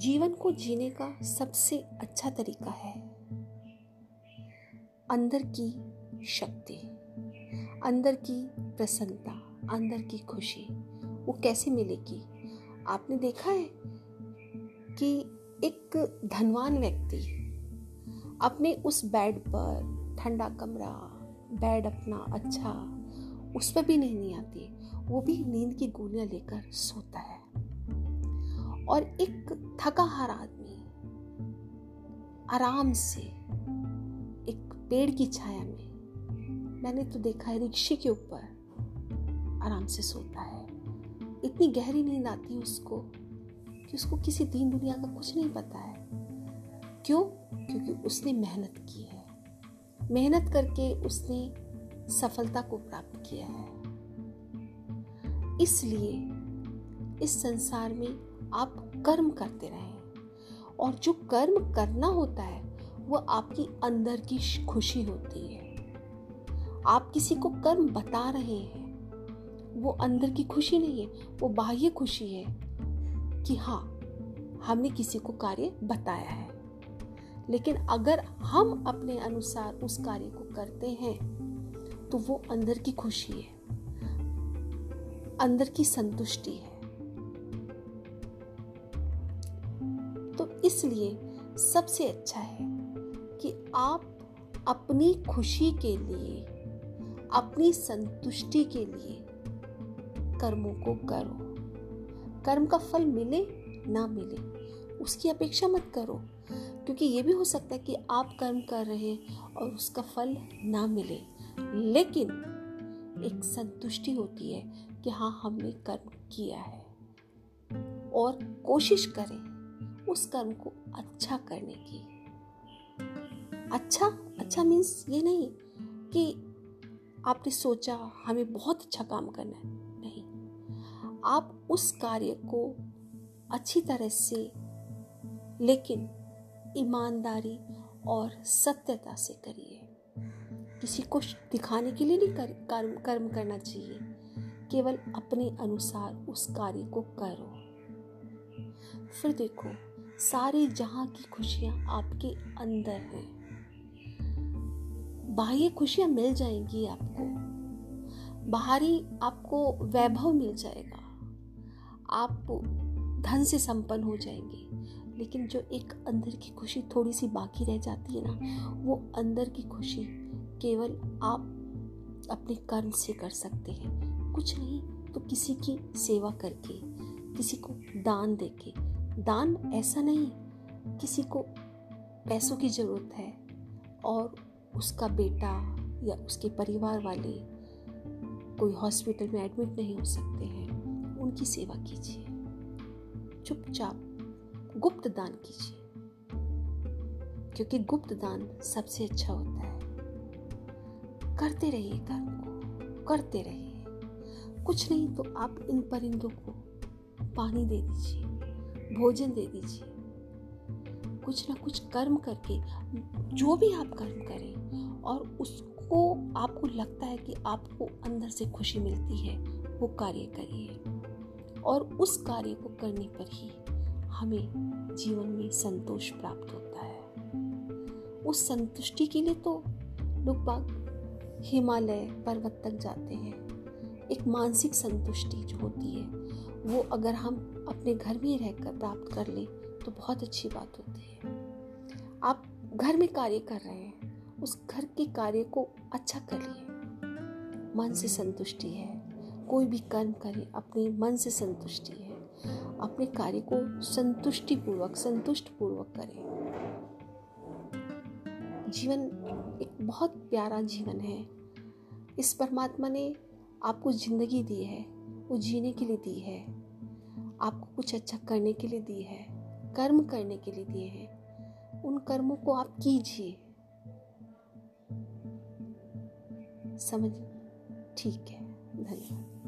जीवन को जीने का सबसे अच्छा तरीका है अंदर की शक्ति, अंदर की प्रसन्नता, अंदर की खुशी, वो कैसे मिलेगी? आपने देखा है कि एक धनवान व्यक्ति अपने उस बेड पर ठंडा कमरा बेड अपना अच्छा उस पर भी नींद नहीं आती, वो भी नींद की गोलियाँ लेकर सोता है। और एक थका हार आदमी आराम से एक पेड़ की छाया में, मैंने तो देखा है रिक्शे के ऊपर आराम से सोता है। इतनी गहरी नींद आती है उसको कि उसको किसी दीन दुनिया का कुछ नहीं पता है। क्यों? क्योंकि उसने मेहनत की है। मेहनत करके उसने सफलता को प्राप्त किया है। इसलिए इस संसार में आप कर्म करते रहें और जो कर्म करना होता है, वो आपकी अंदर की खुशी होती है। आप किसी को कर्म बता रहे हैं, वो अंदर की खुशी नहीं है, वो बाह्य खुशी है कि हाँ हमने किसी को कार्य बताया है। लेकिन अगर हम अपने अनुसार उस कार्य को करते हैं तो वो अंदर की खुशी है, अंदर की संतुष्टि है। इसलिए सबसे अच्छा है कि आप अपनी खुशी के लिए, अपनी संतुष्टि के लिए कर्मों को करो। कर्म का फल मिले, ना मिले, उसकी अपेक्षा मत करो। क्योंकि ये भी हो सकता है कि आप कर्म कर रहे हैं और उसका फल ना मिले। लेकिन एक संतुष्टि होती है कि हाँ हमने कर्म किया है। और कोशिश करें उस कर्म को अच्छा करने की। अच्छा? अच्छा मीन्स ये नहीं कि आपने सोचा हमें बहुत अच्छा काम करना है। नहीं। आप उस कार्य को अच्छी तरह से लेकिन ईमानदारी और सत्यता से करिए। किसी को दिखाने के लिए नहीं कर, कर्म कर्म करना चाहिए। केवल अपने अनुसार उस कार्य को करो। फिर देखो सारी जहाँ की खुशियाँ आपके अंदर हैं। बाह्य खुशियाँ मिल जाएँगी आपको। बाहरी आपको वैभव मिल जाएगा। आप धन से संपन्न हो जाएँगे। लेकिन जो एक अंदर की खुशी थोड़ी सी बाकी रह जाती है ना, वो अंदर की खुशी केवल आप अपने कर्म से कर सकते हैं। कुछ नहीं तो किसी की सेवा करके, किसी को दान देके दान ऐसा नहीं किसी को पैसों की ज़रूरत है और उसका बेटा या उसके परिवार वाले कोई हॉस्पिटल में एडमिट नहीं हो सकते हैं। उनकी सेवा कीजिए। चुपचाप गुप्त दान कीजिए। क्योंकि गुप्त दान सबसे अच्छा होता है। करते रहिए कर्म को, करते रहिए। कुछ नहीं तो आप इन परिंदों को पानी दे दीजिए। भोजन दे दीजिए। कुछ ना कुछ कर्म करके, जो भी आप कर्म करें, और उसको आपको लगता है कि आपको अंदर से खुशी मिलती है, वो कार्य करिए। और उस कार्य को करने पर ही हमें जीवन में संतोष प्राप्त होता है। उस संतुष्टि के लिए तो लोग बाग हिमालय पर्वत तक जाते हैं। एक मानसिक संतुष्टि जो होती है, वो अगर हम अपने घर में रहकर प्राप्त कर ले तो बहुत अच्छी बात होती है। आप घर में कार्य कर रहे हैं, उस घर के कार्य को अच्छा करिए मन से संतुष्टि है। कोई भी कर्म करे, अपने मन से संतुष्टि है। अपने कार्य को संतुष्टि पूर्वक संतुष्ट पूर्वक करें। जीवन एक बहुत प्यारा जीवन है। इस परमात्मा ने आपको ज़िंदगी दी है, वो जीने के लिए दी है। आपको कुछ अच्छा करने के लिए दी है, कर्म करने के लिए दिए हैं। उन कर्मों को आप कीजिए। समझ ठीक है, धन्यवाद।